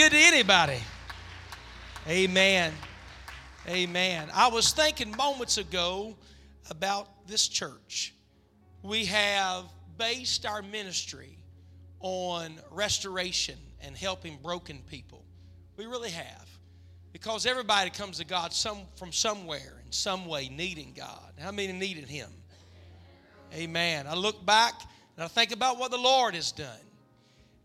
good to anybody. Amen. Amen. I was thinking moments ago about this church. We have based our ministry on restoration and helping broken people. We really have. Because everybody comes to God some, from somewhere in some way needing God. How many needed Him? Amen. I look back and I think about what the Lord has done.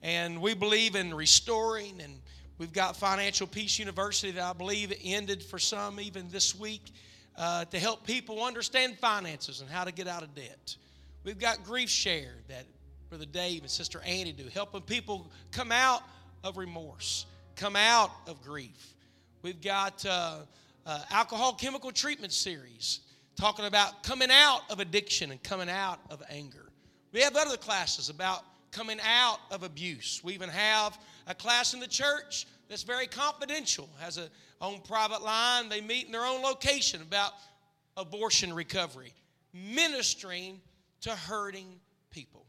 And we believe in restoring, and we've got Financial Peace University that I believe ended for some even this week uh, to help people understand finances and how to get out of debt. We've got Grief Share that Brother Dave and Sister Annie do, helping people come out of remorse, come out of grief. We've got uh, uh, Alcohol Chemical Treatment Series talking about coming out of addiction and coming out of anger. We have other classes about coming out of abuse. We even have a class in the church that's very confidential, has a own private line. They meet in their own location about abortion recovery, ministering to hurting people.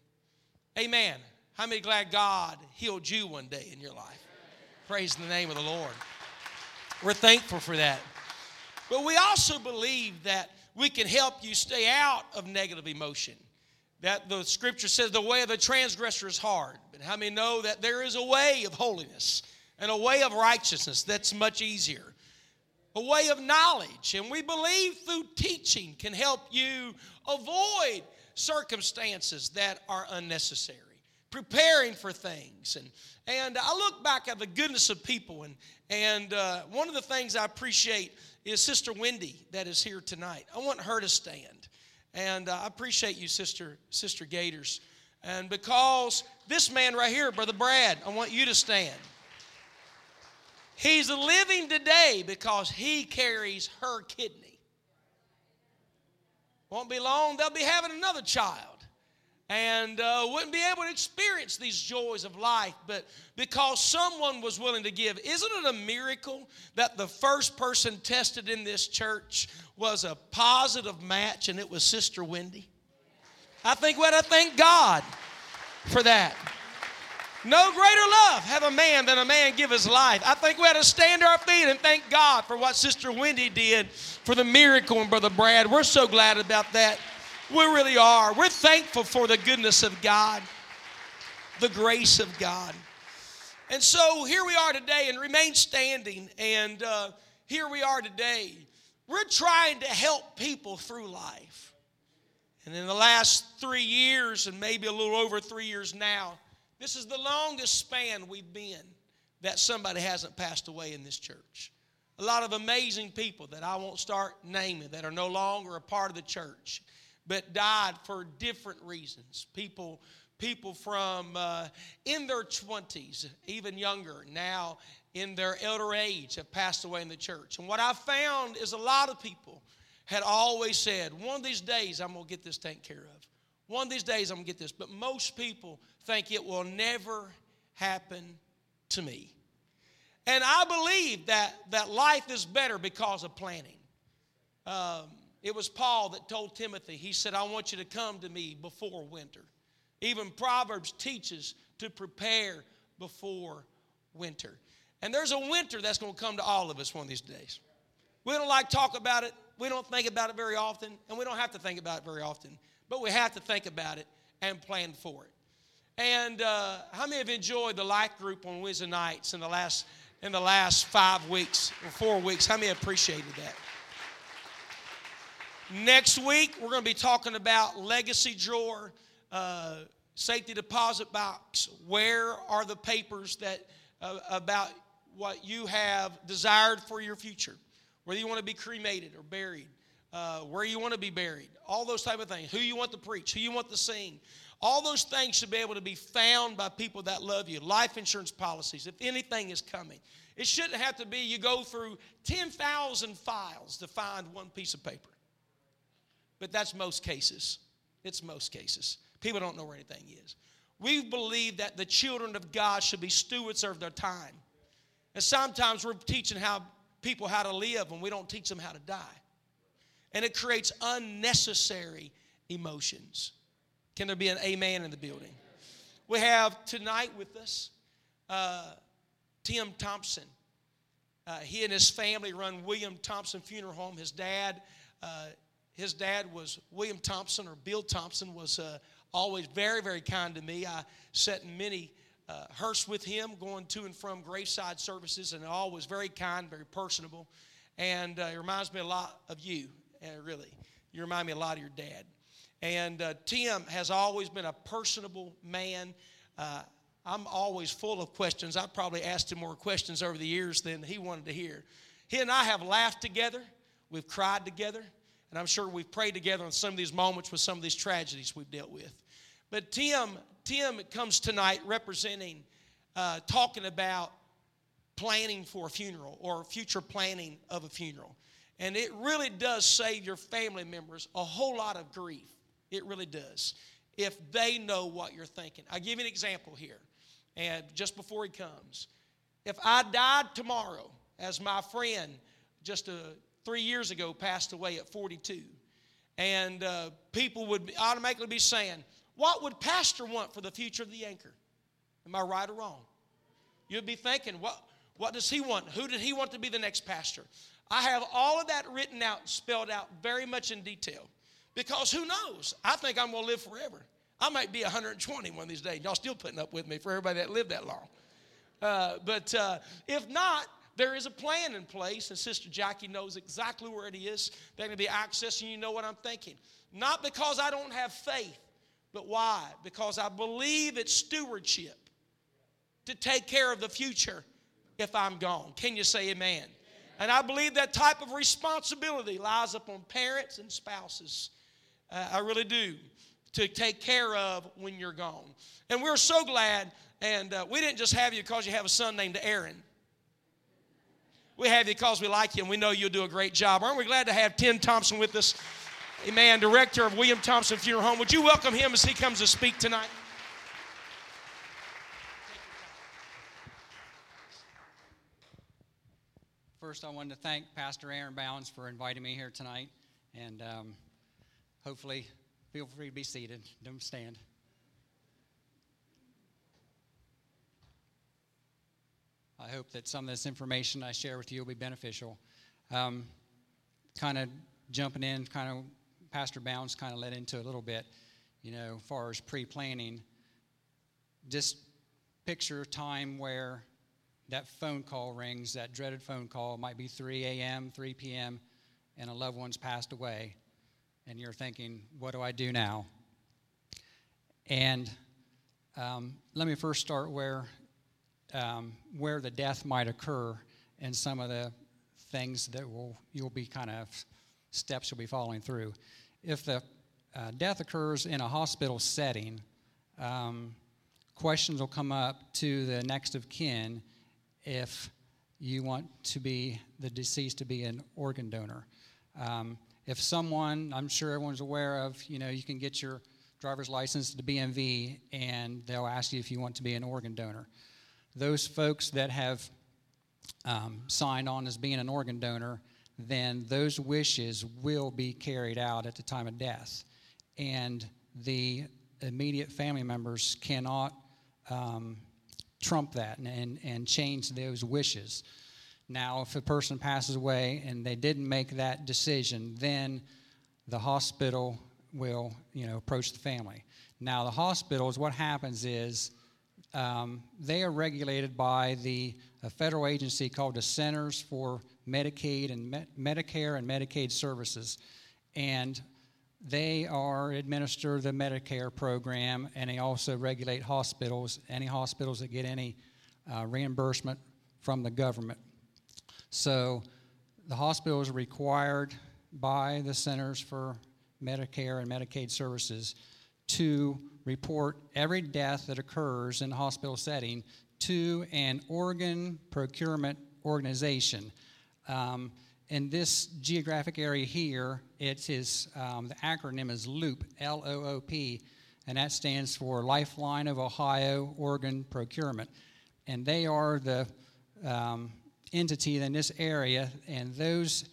Amen. How many glad God healed you one day in your life? Praise the name of the Lord. We're thankful for that. But we also believe that we can help you stay out of negative emotion. That the scripture says the way of the transgressor is hard. But how many know that there is a way of holiness and a way of righteousness that's much easier? A way of knowledge. And we believe through teaching can help you avoid circumstances that are unnecessary preparing for things. And, and I look back at the goodness of people, and, and uh, one of the things I appreciate is Sister Wendy that is here tonight. I want her to stand. And uh, I appreciate you, Sister, Sister Gators. And because this man right here, Brother Brad, I want you to stand. He's living today because he carries her kidney. Won't be long, they'll be having another child and uh, wouldn't be able to experience these joys of life, but because someone was willing to give. Isn't it a miracle that the first person tested in this church was a positive match and it was Sister Wendy? I think we ought to thank God for that. No greater love have a man than a man give his life. I think we ought to stand to our feet and thank God for what Sister Wendy did for the miracle and Brother Brad. We're so glad about that. We really are. We're thankful for the goodness of God, the grace of God. And so here we are today and remain standing. And uh, here we are today. We're trying to help people through life. And in the last three years, and maybe a little over three years now, this is the longest span we've been that somebody hasn't passed away in this church. A lot of amazing people that I won't start naming that are no longer a part of the church but died for different reasons. People, people from uh, in their 20s, even younger, now in their elder age, have passed away in the church. And what I found is a lot of people had always said, one of these days I'm going to get this taken care of. One of these days I'm going to get this. But most people think it will never happen to me. And I believe that, that life is better because of planning. Um, it was Paul that told Timothy, he said, I want you to come to me before winter. Even Proverbs teaches to prepare before winter. And there's a winter that's going to come to all of us one of these days. We don't like talk about it. We don't think about it very often, and we don't have to think about it very often. But we have to think about it and plan for it. And uh, how many have enjoyed the life group on Wednesday nights in the last in the last five weeks or four weeks? How many appreciated that? Next week, we're going to be talking about legacy drawer, uh, safety deposit box. Where are the papers that uh, about what you have desired for your future? Whether you want to be cremated or buried, uh, where you want to be buried, all those type of things. Who you want to preach, who you want to sing. All those things should be able to be found by people that love you. Life insurance policies, if anything is coming. It shouldn't have to be you go through 10,000 files to find one piece of paper. But that's most cases. It's most cases. People don't know where anything is. We believe that the children of God should be stewards of their time. And sometimes we're teaching how people how to live and we don't teach them how to die. And it creates unnecessary emotions. Can there be an amen in the building? We have tonight with us uh, Tim Thompson. Uh, he and his family run William Thompson Funeral Home. His dad, uh, his dad was William Thompson or Bill Thompson, was uh, always very, very kind to me. I sat in many uh, hearse with him going to and from graveside services, and always very kind, very personable. And uh, it reminds me a lot of you, uh, really. You remind me a lot of your dad. And uh, Tim has always been a personable man. Uh, I'm always full of questions. I've probably asked him more questions over the years than he wanted to hear. He and I have laughed together, we've cried together, and I'm sure we've prayed together on some of these moments with some of these tragedies we've dealt with. But Tim, Tim comes tonight representing, uh, talking about planning for a funeral or future planning of a funeral. And it really does save your family members a whole lot of grief. It really does. If they know what you're thinking. I'll give you an example here. And just before he comes, if I died tomorrow, as my friend just uh, three years ago passed away at 42, and uh, people would automatically be saying, What would Pastor want for the future of the anchor? Am I right or wrong? You'd be thinking, What, what does he want? Who did he want to be the next pastor? I have all of that written out, spelled out very much in detail. Because who knows? I think I'm going to live forever. I might be 120 one of these days. Y'all still putting up with me for everybody that lived that long. Uh, but uh, if not, there is a plan in place, and Sister Jackie knows exactly where it is. They're going to be accessing. You know what I'm thinking. Not because I don't have faith, but why? Because I believe it's stewardship to take care of the future if I'm gone. Can you say amen? And I believe that type of responsibility lies upon parents and spouses. Uh, I really do. To take care of when you're gone. And we're so glad, and uh, we didn't just have you because you have a son named Aaron. We have you because we like you and we know you'll do a great job. Aren't we glad to have Tim Thompson with us? Amen. Director of William Thompson Funeral Home. Would you welcome him as he comes to speak tonight? First, I wanted to thank Pastor Aaron Bounds for inviting me here tonight. And um, hopefully, feel free to be seated. Don't stand. I hope that some of this information I share with you will be beneficial. Um, kind of jumping in, kind of Pastor Bounds kind of led into a little bit, you know, as far as pre planning. Just picture a time where that phone call rings, that dreaded phone call, might be 3 a.m., 3 p.m., and a loved one's passed away. And you're thinking, what do I do now? And um, let me first start where, um, where the death might occur and some of the things that will, you'll be kind of steps you'll be following through. If the uh, death occurs in a hospital setting, um, questions will come up to the next of kin if you want to be the deceased to be an organ donor. Um, if someone, I'm sure everyone's aware of, you know, you can get your driver's license to BMV and they'll ask you if you want to be an organ donor. Those folks that have um, signed on as being an organ donor, then those wishes will be carried out at the time of death. And the immediate family members cannot um, trump that and, and, and change those wishes. Now, if a person passes away and they didn't make that decision, then the hospital will, you know, approach the family. Now, the hospitals, what happens is um, they are regulated by the federal agency called the Centers for Medicaid and Me- Medicare and Medicaid Services, and they are administer the Medicare program, and they also regulate hospitals, any hospitals that get any uh, reimbursement from the government. So the hospital is required by the Centers for Medicare and Medicaid Services to report every death that occurs in the hospital setting to an organ procurement organization. Um, in this geographic area here, it is um, the acronym is LOOP, L O O P, and that stands for Lifeline of Ohio Organ Procurement, and they are the um, entity in this area, and those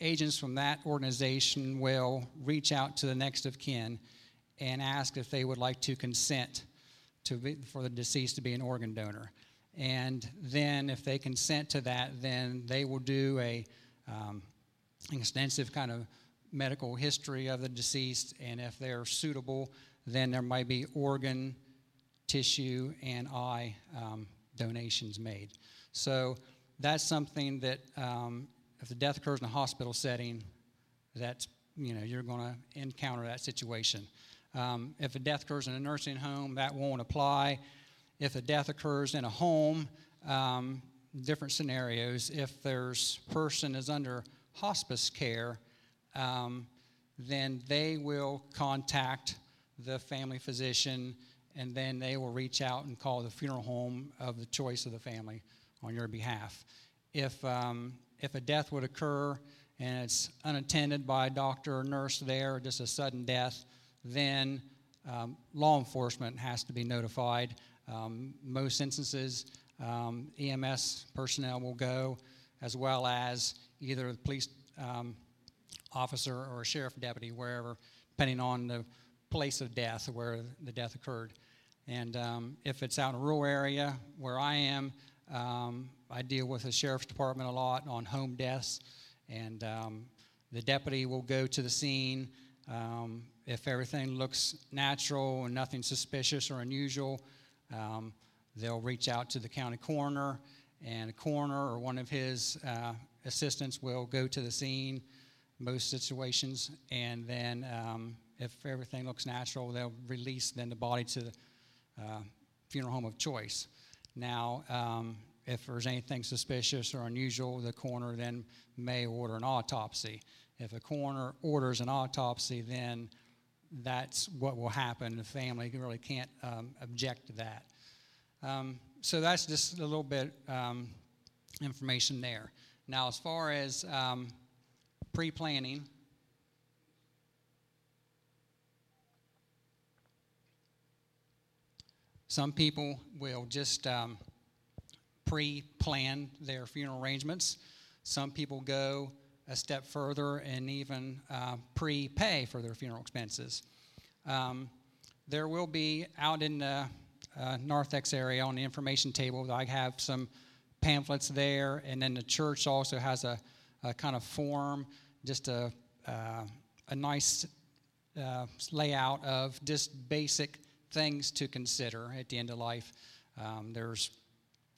agents from that organization will reach out to the next of kin and ask if they would like to consent to be, for the deceased to be an organ donor. And then, if they consent to that, then they will do a um, extensive kind of medical history of the deceased. And if they're suitable, then there might be organ, tissue, and eye um, donations made. So that's something that um, if the death occurs in a hospital setting, that's you know you're going to encounter that situation. Um, if a death occurs in a nursing home, that won't apply. If a death occurs in a home, um, different scenarios. If there's person is under hospice care, um, then they will contact the family physician, and then they will reach out and call the funeral home of the choice of the family on your behalf. If um, if a death would occur and it's unattended by a doctor or nurse there, or just a sudden death, then um, law enforcement has to be notified. Um, most instances, um, EMS personnel will go, as well as either the police um, officer or a sheriff deputy, wherever, depending on the place of death where the death occurred. And um, if it's out in a rural area where I am, um, I deal with the sheriff's department a lot on home deaths, and um, the deputy will go to the scene. Um, if everything looks natural and nothing suspicious or unusual, they'll reach out to the county coroner, and a coroner or one of his uh, assistants will go to the scene most situations, and then um, if everything looks natural, they'll release then the body to the uh, funeral home of choice. Now, um, if there's anything suspicious or unusual, the coroner then may order an autopsy. If a coroner orders an autopsy, then that's what will happen. The family really can't um, object to that. Um, so that's just a little bit um, information there. Now, as far as um, pre-planning, some people will just um, pre plan their funeral arrangements. Some people go a step further and even uh, pre pay for their funeral expenses. Um, there will be out in the uh, Narthex area on the information table, I have some pamphlets there, and then the church also has a, a kind of form, just a, uh, a nice uh, layout of just basic things to consider at the end of life. Um, there's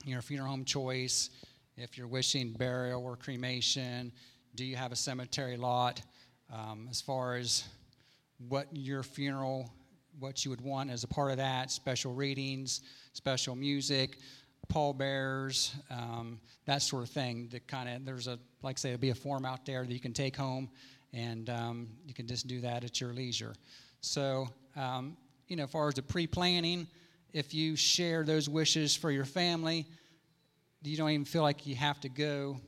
your funeral home choice, if you're wishing burial or cremation, do you have a cemetery lot? Um, as far as what your funeral, what you would want as a part of that, special readings, special music, pallbearers, um, that sort of thing. That kind of there's a like I say, there'll be a form out there that you can take home, and um, you can just do that at your leisure. So um, you know, as far as the pre-planning, if you share those wishes for your family, you don't even feel like you have to go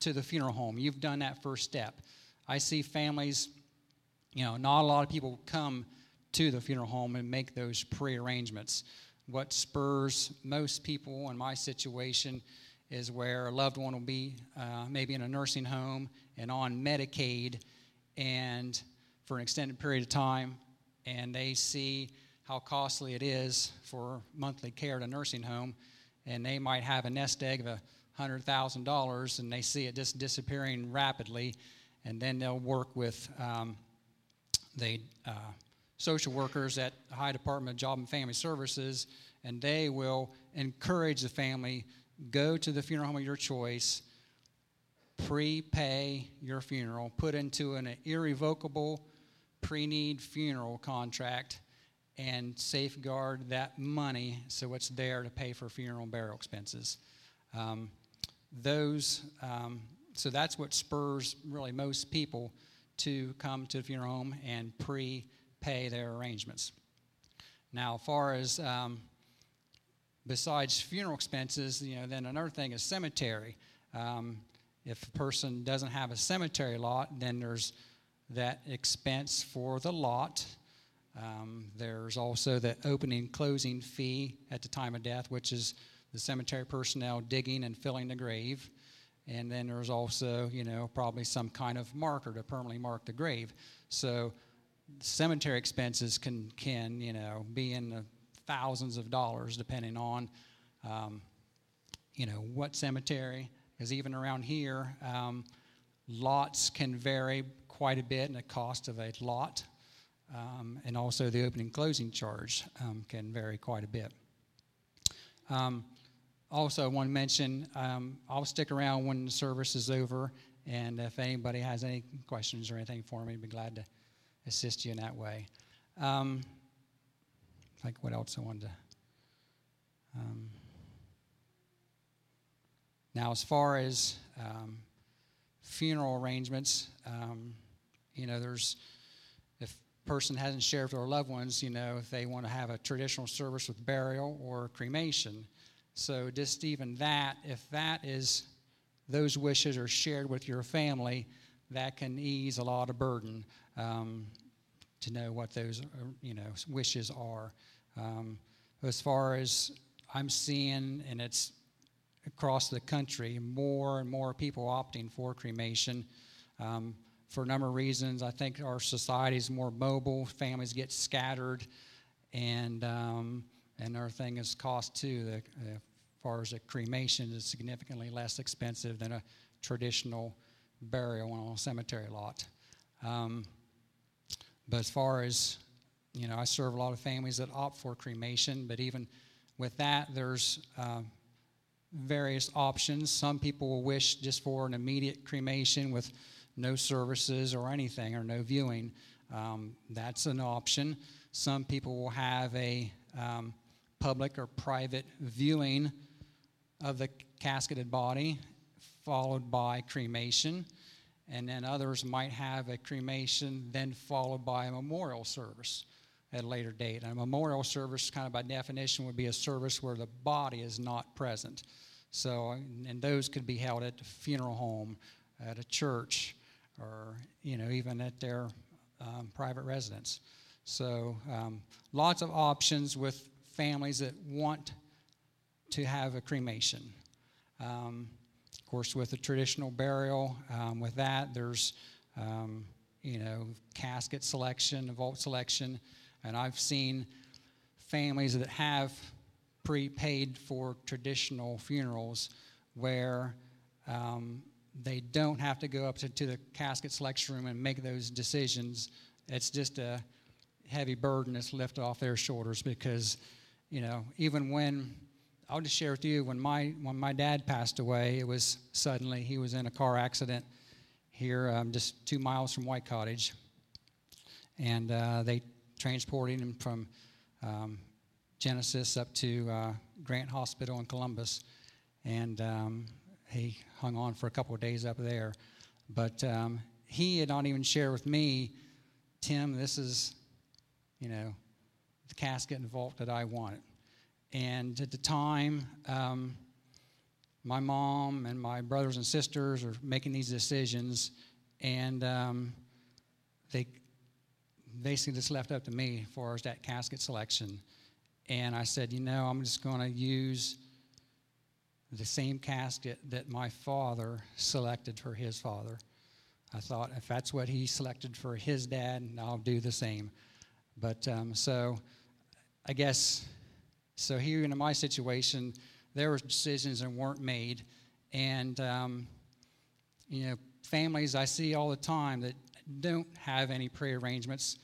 to the funeral home. You've done that first step. I see families, you know, not a lot of people come to the funeral home and make those pre-arrangements. What spurs most people in my situation is where a loved one will be uh, maybe in a nursing home and on Medicaid and for an extended period of time, and they see how costly it is for monthly care at a nursing home, and they might have a nest egg of a $100,000 and they see it just disappearing rapidly, and then they'll work with um, the uh, social workers at the Ohio Department of Job and Family Services, and they will encourage the family go to the funeral home of your choice, prepay your funeral, put into an irrevocable pre-need funeral contract and safeguard that money so it's there to pay for funeral and burial expenses. Um, those, um, so that's what spurs really most people to come to the funeral home and pre-pay their arrangements. Now, as far as um, besides funeral expenses, you know, then another thing is cemetery. Um, if a person doesn't have a cemetery lot, then there's that expense for the lot um, there's also the opening closing fee at the time of death, which is the cemetery personnel digging and filling the grave. And then there's also, you know, probably some kind of marker to permanently mark the grave. So cemetery expenses can, can you know, be in the thousands of dollars depending on um, you know, what cemetery, because even around here, um, lots can vary quite a bit in the cost of a lot, um, and also the opening closing charge um, can vary quite a bit. Um, also, I want to mention um, I'll stick around when the service is over, and if anybody has any questions or anything for me, I'd be glad to assist you in that way. Um, like what else I wanted to. Um, now, as far as um, funeral arrangements, um, you know, there's if person hasn't shared with their loved ones, you know, if they want to have a traditional service with burial or cremation. So just even that, if that is those wishes are shared with your family, that can ease a lot of burden um, to know what those uh, you know wishes are. Um, as far as I'm seeing, and it's across the country, more and more people opting for cremation. Um, for a number of reasons, I think our society is more mobile, families get scattered, and um, and our thing is cost too. The, uh, as far as a cremation is significantly less expensive than a traditional burial on a cemetery lot. Um, but as far as you know, I serve a lot of families that opt for cremation, but even with that, there's uh, various options. Some people will wish just for an immediate cremation with no services or anything or no viewing. Um, that's an option. Some people will have a um, public or private viewing of the casketed body, followed by cremation. And then others might have a cremation, then followed by a memorial service at a later date. And a memorial service, kind of by definition, would be a service where the body is not present. So, and those could be held at a funeral home, at a church, or you know even at their um, private residence. So, um, lots of options with families that want to have a cremation. Um, course, with a traditional burial, um, with that there's um, you know casket selection, vault selection. And I've seen families that have prepaid for traditional funerals where um, they don't have to go up to, to the casket selection room and make those decisions. It's just a heavy burden that's lifted off their shoulders because, you know, even when I'll just share with you when my when my dad passed away, it was suddenly he was in a car accident here, um, just two miles from White Cottage, and uh, they transporting him from um, Genesis up to uh, Grant Hospital in Columbus, and um, he hung on for a couple of days up there. But um, he had not even shared with me, Tim, this is, you know, the casket and vault that I wanted. And at the time, um, my mom and my brothers and sisters are making these decisions, and um, they basically just left up to me as far as that casket selection. And I said, you know, I'm just going to use the same casket that my father selected for his father. I thought if that's what he selected for his dad, I'll do the same. But um, so I guess, so here in my situation, there were decisions that weren't made. And, um, you know, families I see all the time that don't have any prearrangements,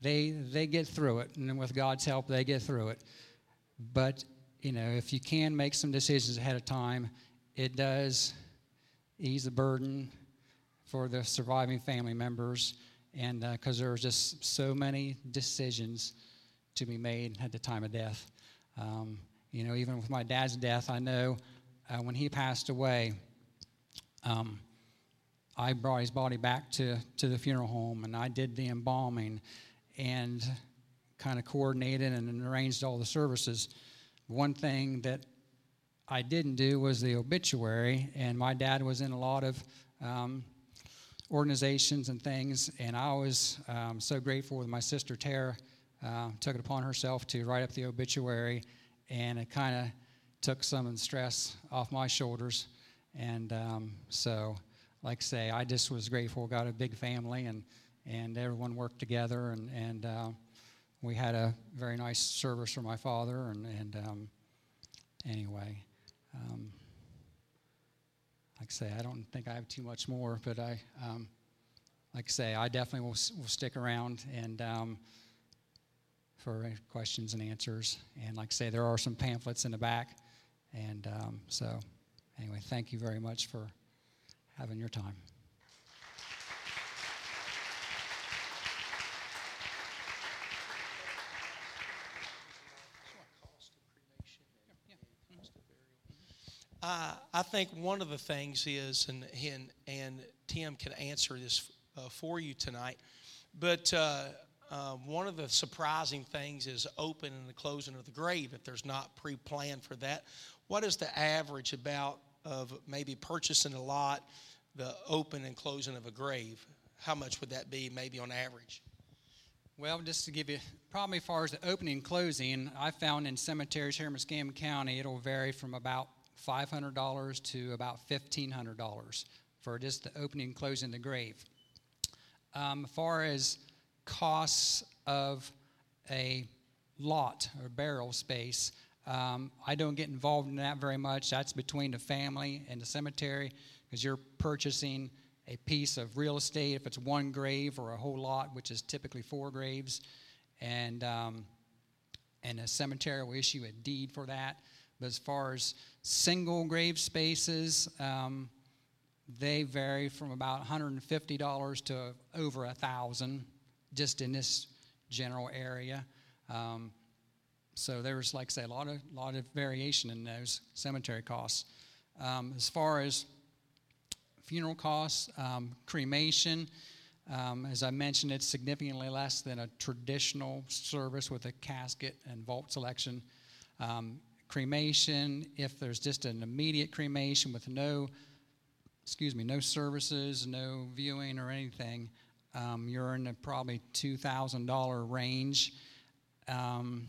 they they get through it, and with God's help, they get through it. But you know, if you can make some decisions ahead of time, it does ease the burden for the surviving family members, and because uh, there's just so many decisions to be made at the time of death. Um, you know, even with my dad's death, I know uh, when he passed away. Um, I brought his body back to, to the funeral home and I did the embalming and kind of coordinated and arranged all the services. One thing that I didn't do was the obituary, and my dad was in a lot of um, organizations and things, and I was um, so grateful with my sister Tara. Uh, took it upon herself to write up the obituary, and it kind of took some of the stress off my shoulders. And um, so like I say, I just was grateful. Got a big family, and and everyone worked together, and and uh, we had a very nice service for my father, and and um, anyway, um, like I say, I don't think I have too much more, but I, um, like I say, I definitely will, will stick around and for questions and answers. And like I say, there are some pamphlets in the back. And um, so, anyway, thank you very much for having your time. Uh, I think one of the things is, and, and, and Tim can answer this uh, for you tonight, but uh, uh, one of the surprising things is open and the closing of the grave if there's not pre-planned for that. What is the average about of maybe purchasing a lot, the open and closing of a grave? How much would that be, maybe on average? Well, just to give you, probably as far as the opening and closing, I found in cemeteries here in Muskingum County, it'll vary from about $500 to about $1,500 for just the opening and closing the grave. Um, as far as costs of a lot or burial space, um, I don't get involved in that very much. That's between the family and the cemetery because you're purchasing a piece of real estate if it's one grave or a whole lot, which is typically four graves, and um, and a cemetery will issue a deed for that. But as far as single grave spaces, um, they vary from about $150 to over a thousand, just in this general area. Um, so there's, like I say, a lot of lot of variation in those cemetery costs. Um, as far as funeral costs, um, cremation, um, as I mentioned, it's significantly less than a traditional service with a casket and vault selection. Um, cremation, if there's just an immediate cremation with no, excuse me, no services, no viewing or anything, um, you're in the probably $2,000 range. Um,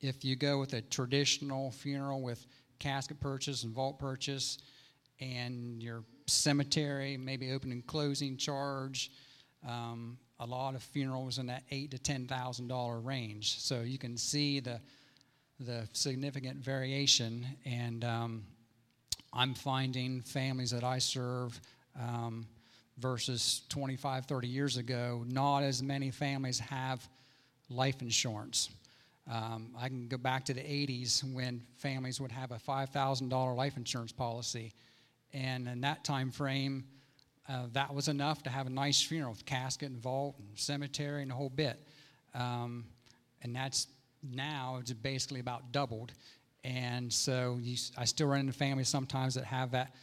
if you go with a traditional funeral with casket purchase and vault purchase, and your cemetery, maybe opening and closing charge, um, a lot of funerals in that eight to ten thousand dollar range. So you can see the the significant variation. And um, I'm finding families that I serve um, versus 25, 30 years ago, not as many families have life insurance. Um, I can go back to the 80s when families would have a $5,000 life insurance policy. And in that time frame, uh, that was enough to have a nice funeral with casket and vault and cemetery and the whole bit. Um, and that's now it's basically about doubled. And so you, I still run into families sometimes that have that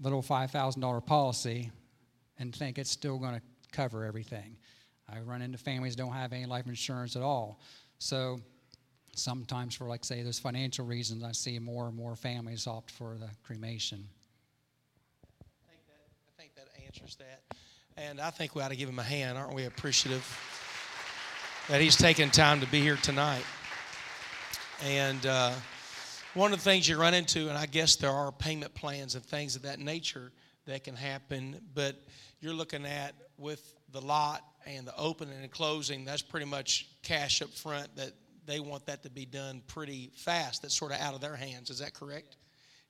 little $5,000 policy and think it's still going to cover everything. I run into families don't have any life insurance at all. So sometimes for like say those financial reasons, I see more and more families opt for the cremation. I think that, I think that answers that. And I think we ought to give him a hand. Aren't we appreciative? that he's taken time to be here tonight. And uh, one of the things you run into, and I guess there are payment plans and things of that nature that can happen, but you're looking at with the lot and the opening and closing, that's pretty much cash up front that they want that to be done pretty fast. That's sort of out of their hands. Is that correct?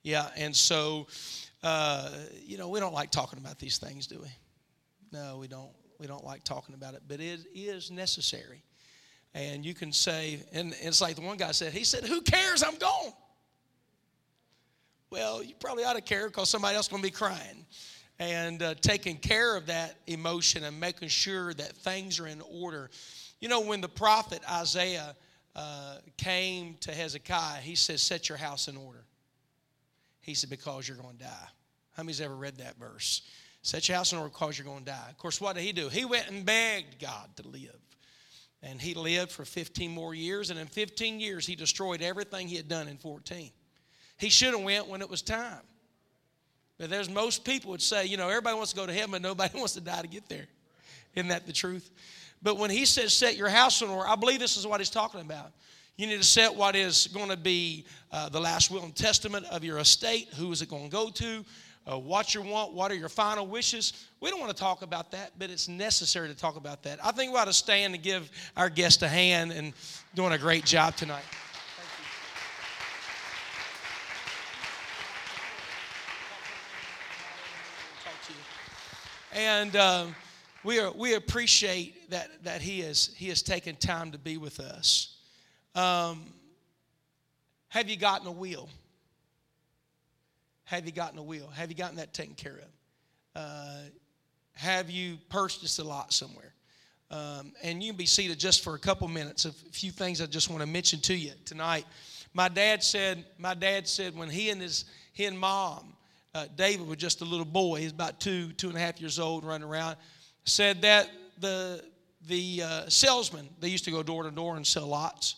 Yeah, and so, uh, you know, we don't like talking about these things, do we? No, we don't we don't like talking about it, but it is necessary. And you can say, and it's like the one guy said, he said, Who cares? I'm gone. Well, you probably ought to care because somebody else going to be crying. And uh, taking care of that emotion and making sure that things are in order. You know, when the prophet Isaiah uh, came to Hezekiah, he says, Set your house in order. He said, Because you're going to die. How many's ever read that verse? Set your house in order because you're going to die. Of course, what did he do? He went and begged God to live. And he lived for 15 more years, and in 15 years, he destroyed everything he had done in 14. He should have went when it was time. But there's most people would say, you know, everybody wants to go to heaven, but nobody wants to die to get there. Isn't that the truth? But when he says set your house in order, I believe this is what he's talking about. You need to set what is going to be uh, the last will and testament of your estate. Who is it going to go to? uh, what you want, what are your final wishes. We don't want to talk about that, but it's necessary to talk about that. I think we ought to stand and give our guest a hand and doing a great job tonight. to you. And uh, we, are, we appreciate that, that he, has, he has taken time to be with us. Um, have you gotten a wheel? Have you gotten a wheel? Have you gotten that taken care of? Uh, have you purchased a lot somewhere? Um, and you can be seated just for a couple minutes. A few things I just want to mention to you tonight. My dad said, my dad said when he and his he and mom, uh, David was just a little boy. He's about two, two and a half years old, running around. Said that the the uh, salesman they used to go door to door and sell lots.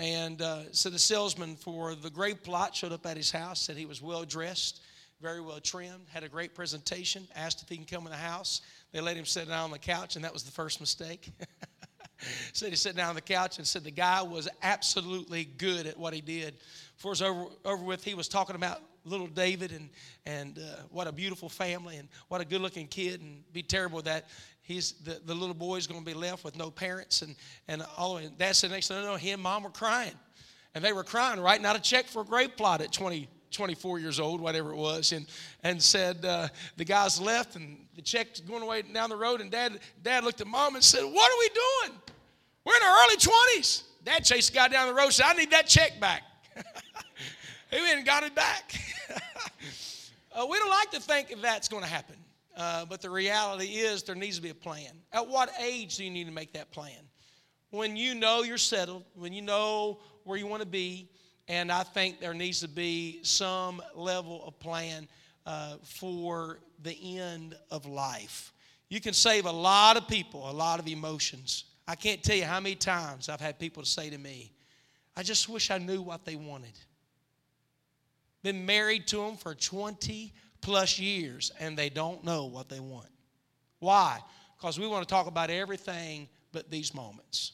And uh, so the salesman for the grape plot showed up at his house. Said he was well dressed, very well trimmed, had a great presentation. Asked if he can come in the house. They let him sit down on the couch, and that was the first mistake. said he sat down on the couch and said the guy was absolutely good at what he did. Before it was over, over with, he was talking about little David and, and uh, what a beautiful family and what a good looking kid, and be terrible that he's the, the little boy's going to be left with no parents. And, and all and dad said, next thing I know, he and mom were crying. And they were crying, writing out a check for a grape plot at 20, 24 years old, whatever it was, and, and said, uh, the guy's left and the check's going away down the road. And dad, dad looked at mom and said, What are we doing? We're in our early 20s. Dad chased the guy down the road said, I need that check back. he went and got it back. uh, we don't like to think that's going to happen. Uh, but the reality is there needs to be a plan. At what age do you need to make that plan? When you know you're settled, when you know where you want to be, and I think there needs to be some level of plan uh, for the end of life. You can save a lot of people, a lot of emotions. I can't tell you how many times I've had people say to me, I just wish I knew what they wanted. Been married to them for 20 plus years and they don't know what they want. Why? Because we want to talk about everything but these moments.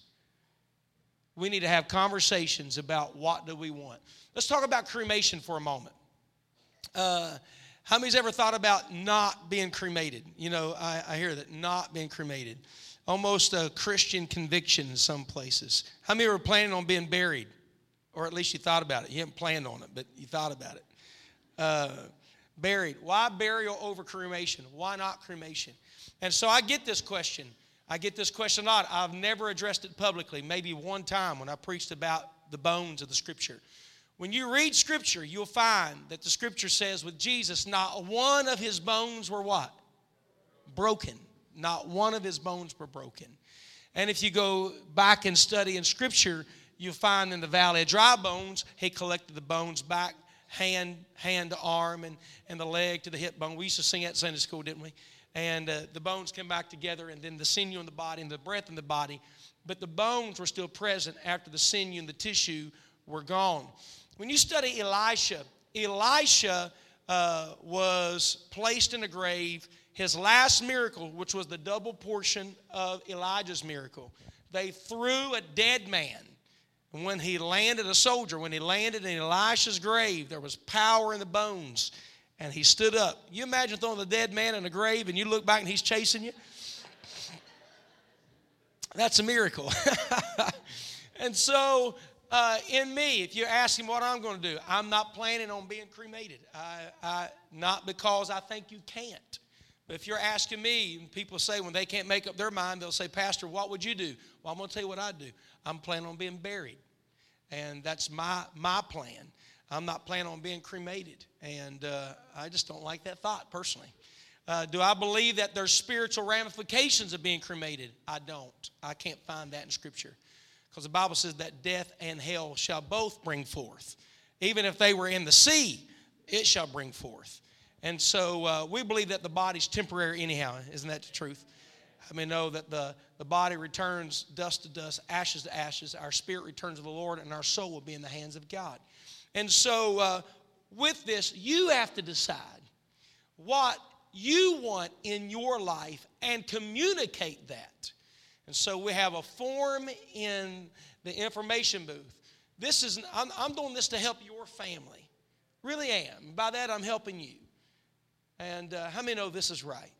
We need to have conversations about what do we want. Let's talk about cremation for a moment. Uh, how many's ever thought about not being cremated? You know, I, I hear that not being cremated. Almost a Christian conviction in some places. How many were planning on being buried? Or at least you thought about it. You haven't planned on it, but you thought about it. Uh, buried. Why burial over cremation? Why not cremation? And so I get this question I get this question a lot. I've never addressed it publicly, maybe one time when I preached about the bones of the Scripture. When you read Scripture, you'll find that the Scripture says with Jesus, not one of his bones were what? Broken. Not one of his bones were broken. And if you go back and study in Scripture, you'll find in the valley of dry bones, he collected the bones back, hand, hand to arm, and, and the leg to the hip bone. We used to sing at Sunday school, didn't we? and uh, the bones come back together, and then the sinew in the body and the breath in the body. But the bones were still present after the sinew and the tissue were gone. When you study Elisha, Elisha uh, was placed in a grave. His last miracle, which was the double portion of Elijah's miracle, they threw a dead man. And when he landed, a soldier, when he landed in Elisha's grave, there was power in the bones and he stood up. You imagine throwing the dead man in a grave and you look back and he's chasing you? That's a miracle. and so, uh, in me, if you ask him what I'm going to do, I'm not planning on being cremated. I, I, not because I think you can't. But if you're asking me, people say when they can't make up their mind, they'll say, Pastor, what would you do? Well, I'm going to tell you what I do. I'm planning on being buried. And that's my, my plan. I'm not planning on being cremated. And uh, I just don't like that thought personally. Uh, do I believe that there's spiritual ramifications of being cremated? I don't. I can't find that in Scripture. Because the Bible says that death and hell shall both bring forth. Even if they were in the sea, it shall bring forth. And so uh, we believe that the body's temporary anyhow. Isn't that the truth? I mean, know that the, the body returns dust to dust, ashes to ashes. Our spirit returns to the Lord, and our soul will be in the hands of God. And so, uh, with this, you have to decide what you want in your life and communicate that. And so, we have a form in the information booth. This is, I'm, I'm doing this to help your family. Really am. By that, I'm helping you. And uh, how many know this is right?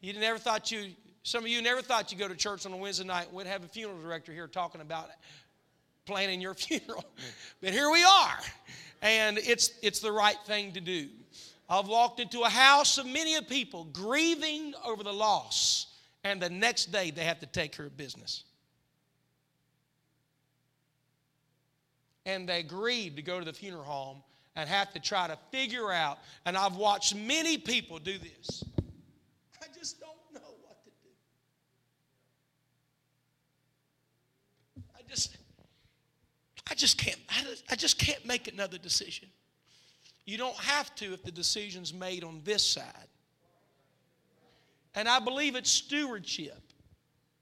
You never thought you, some of you never thought you would go to church on a Wednesday night and would have a funeral director here talking about planning your funeral. but here we are. And it's, it's the right thing to do. I've walked into a house of many of people grieving over the loss, and the next day they have to take care of business. And they agreed to go to the funeral home and have to try to figure out. And I've watched many people do this. I just don't know what to do. I just, I just can't. I just can't make another decision. You don't have to if the decision's made on this side. And I believe it's stewardship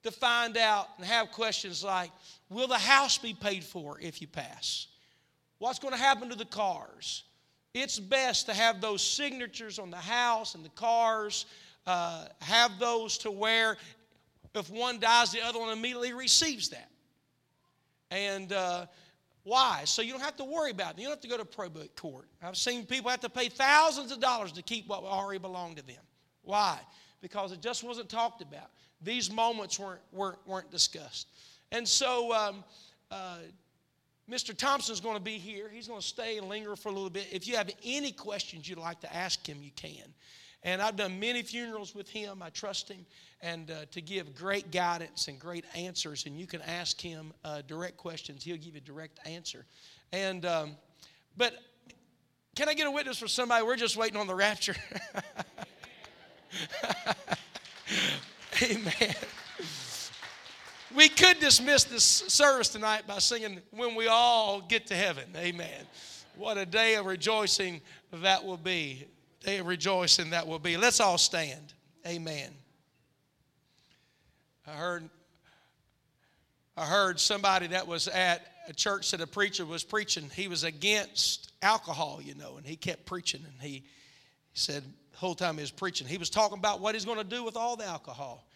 to find out and have questions like Will the house be paid for if you pass? What's going to happen to the cars? It's best to have those signatures on the house and the cars, uh, have those to where if one dies, the other one immediately receives that. And uh, why? So you don't have to worry about it. You don't have to go to probate court. I've seen people have to pay thousands of dollars to keep what already belonged to them. Why? Because it just wasn't talked about. These moments weren't, weren't, weren't discussed. And so um, uh, Mr. Thompson's going to be here. He's going to stay and linger for a little bit. If you have any questions you'd like to ask him, you can. And I've done many funerals with him. I trust him and uh, to give great guidance and great answers. And you can ask him uh, direct questions. He'll give you a direct answer. And um, but can I get a witness for somebody? We're just waiting on the rapture. Amen. We could dismiss this service tonight by singing "When We All Get to Heaven." Amen. What a day of rejoicing that will be day of rejoicing that will be. Let's all stand. Amen. I heard I heard somebody that was at a church that a preacher was preaching. He was against alcohol, you know, and he kept preaching. And he, he said the whole time he was preaching, he was talking about what he's going to do with all the alcohol.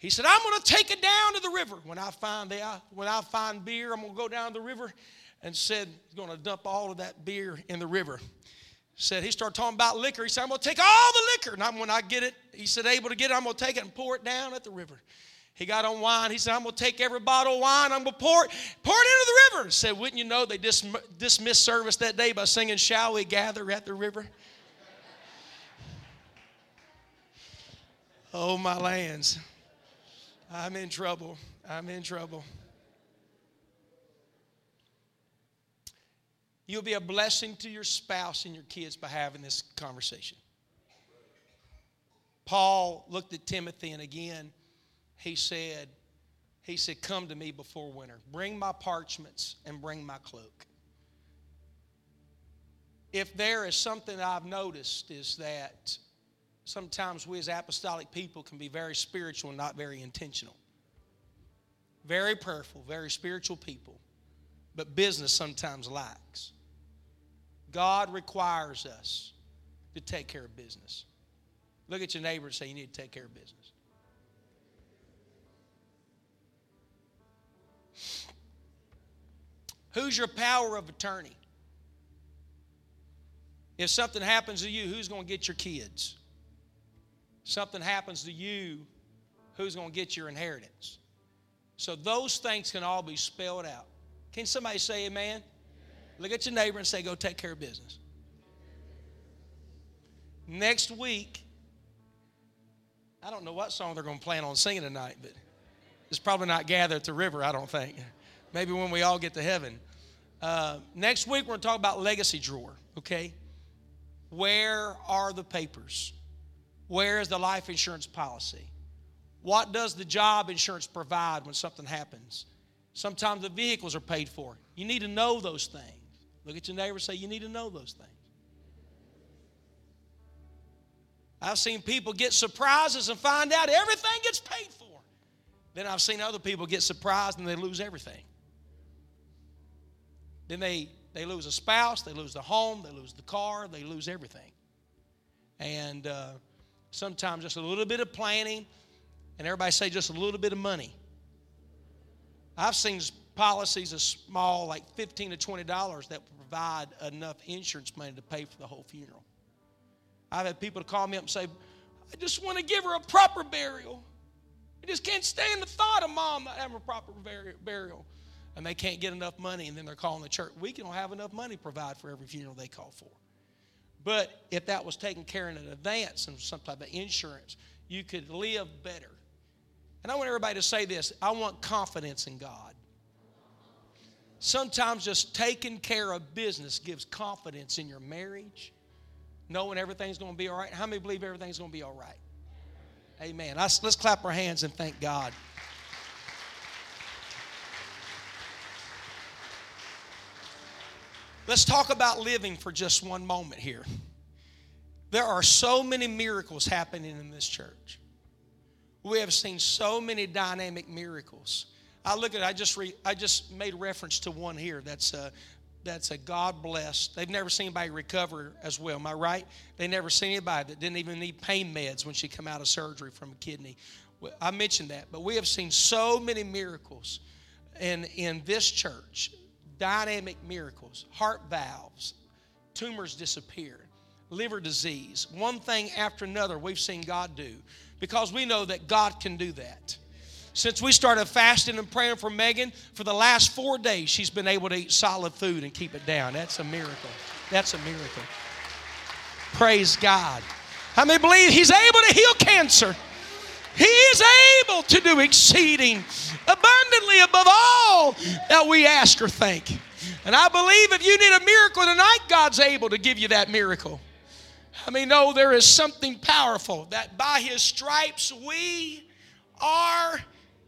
He said, "I'm going to take it down to the river when I find the uh, when I find beer. I'm going to go down to the river." And said he's going to dump all of that beer in the river said he started talking about liquor. He said, I'm going to take all the liquor. And I'm, when I get it, he said, able to get it, I'm going to take it and pour it down at the river. He got on wine. He said, I'm going to take every bottle of wine. I'm going to pour it, pour it into the river. Said, wouldn't you know they dis- dismissed service that day by singing, Shall We Gather at the River? oh, my lands. I'm in trouble. I'm in trouble. You'll be a blessing to your spouse and your kids by having this conversation. Paul looked at Timothy and again he said, he said, Come to me before winter. Bring my parchments and bring my cloak. If there is something I've noticed is that sometimes we as apostolic people can be very spiritual and not very intentional. Very prayerful, very spiritual people, but business sometimes lacks. God requires us to take care of business. Look at your neighbor and say, You need to take care of business. Who's your power of attorney? If something happens to you, who's going to get your kids? Something happens to you, who's going to get your inheritance? So those things can all be spelled out. Can somebody say amen? Look at your neighbor and say, go take care of business. Next week, I don't know what song they're going to plan on singing tonight, but it's probably not Gather at the River, I don't think. Maybe when we all get to heaven. Uh, next week, we're going to talk about legacy drawer, okay? Where are the papers? Where is the life insurance policy? What does the job insurance provide when something happens? Sometimes the vehicles are paid for. You need to know those things. Look at your neighbor say, You need to know those things. I've seen people get surprises and find out everything gets paid for. Then I've seen other people get surprised and they lose everything. Then they, they lose a spouse, they lose the home, they lose the car, they lose everything. And uh, sometimes just a little bit of planning, and everybody say just a little bit of money. I've seen policies as small, like 15 to $20, that provide enough insurance money to pay for the whole funeral. I've had people call me up and say, I just want to give her a proper burial. I just can't stand the thought of mom not having a proper burial. And they can't get enough money, and then they're calling the church. We don't have enough money to provide for every funeral they call for. But if that was taken care of in advance and some type of insurance, you could live better. And I want everybody to say this I want confidence in God. Sometimes just taking care of business gives confidence in your marriage, knowing everything's going to be all right. How many believe everything's going to be all right? Amen. Let's, let's clap our hands and thank God. Let's talk about living for just one moment here. There are so many miracles happening in this church. We have seen so many dynamic miracles. I look at I just re, I just made reference to one here that's a that's a God blessed. They've never seen anybody recover as well. Am I right? They never seen anybody that didn't even need pain meds when she come out of surgery from a kidney. I mentioned that, but we have seen so many miracles in in this church, dynamic miracles, heart valves, tumors disappeared, liver disease, one thing after another. We've seen God do because we know that God can do that. Since we started fasting and praying for Megan, for the last four days, she's been able to eat solid food and keep it down. That's a miracle. That's a miracle. Praise God. How many believe He's able to heal cancer? He is able to do exceeding abundantly above all that we ask or think. And I believe if you need a miracle tonight, God's able to give you that miracle. I mean, no, there is something powerful that by His stripes we are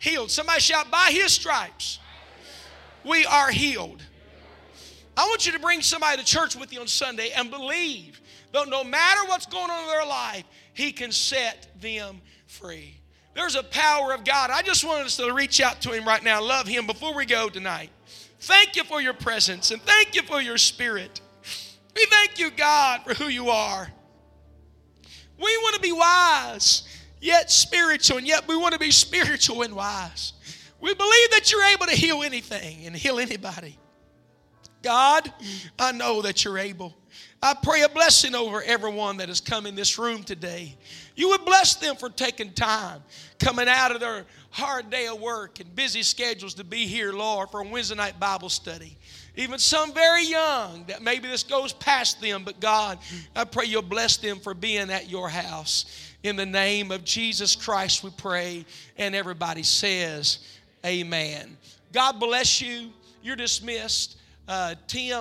healed. Somebody shout, by his stripes, we are healed. I want you to bring somebody to church with you on Sunday and believe that no matter what's going on in their life, he can set them free. There's a power of God. I just want us to reach out to him right now, love him before we go tonight. Thank you for your presence and thank you for your spirit. We thank you, God, for who you are. We want to be wise yet spiritual, and yet we want to be spiritual and wise. We believe that you're able to heal anything and heal anybody. God, I know that you're able. I pray a blessing over everyone that has come in this room today. You would bless them for taking time, coming out of their hard day of work and busy schedules to be here, Lord, for a Wednesday night Bible study. Even some very young that maybe this goes past them, but God, I pray you'll bless them for being at your house. In the name of Jesus Christ, we pray. And everybody says, Amen. God bless you. You're dismissed. Uh, Tim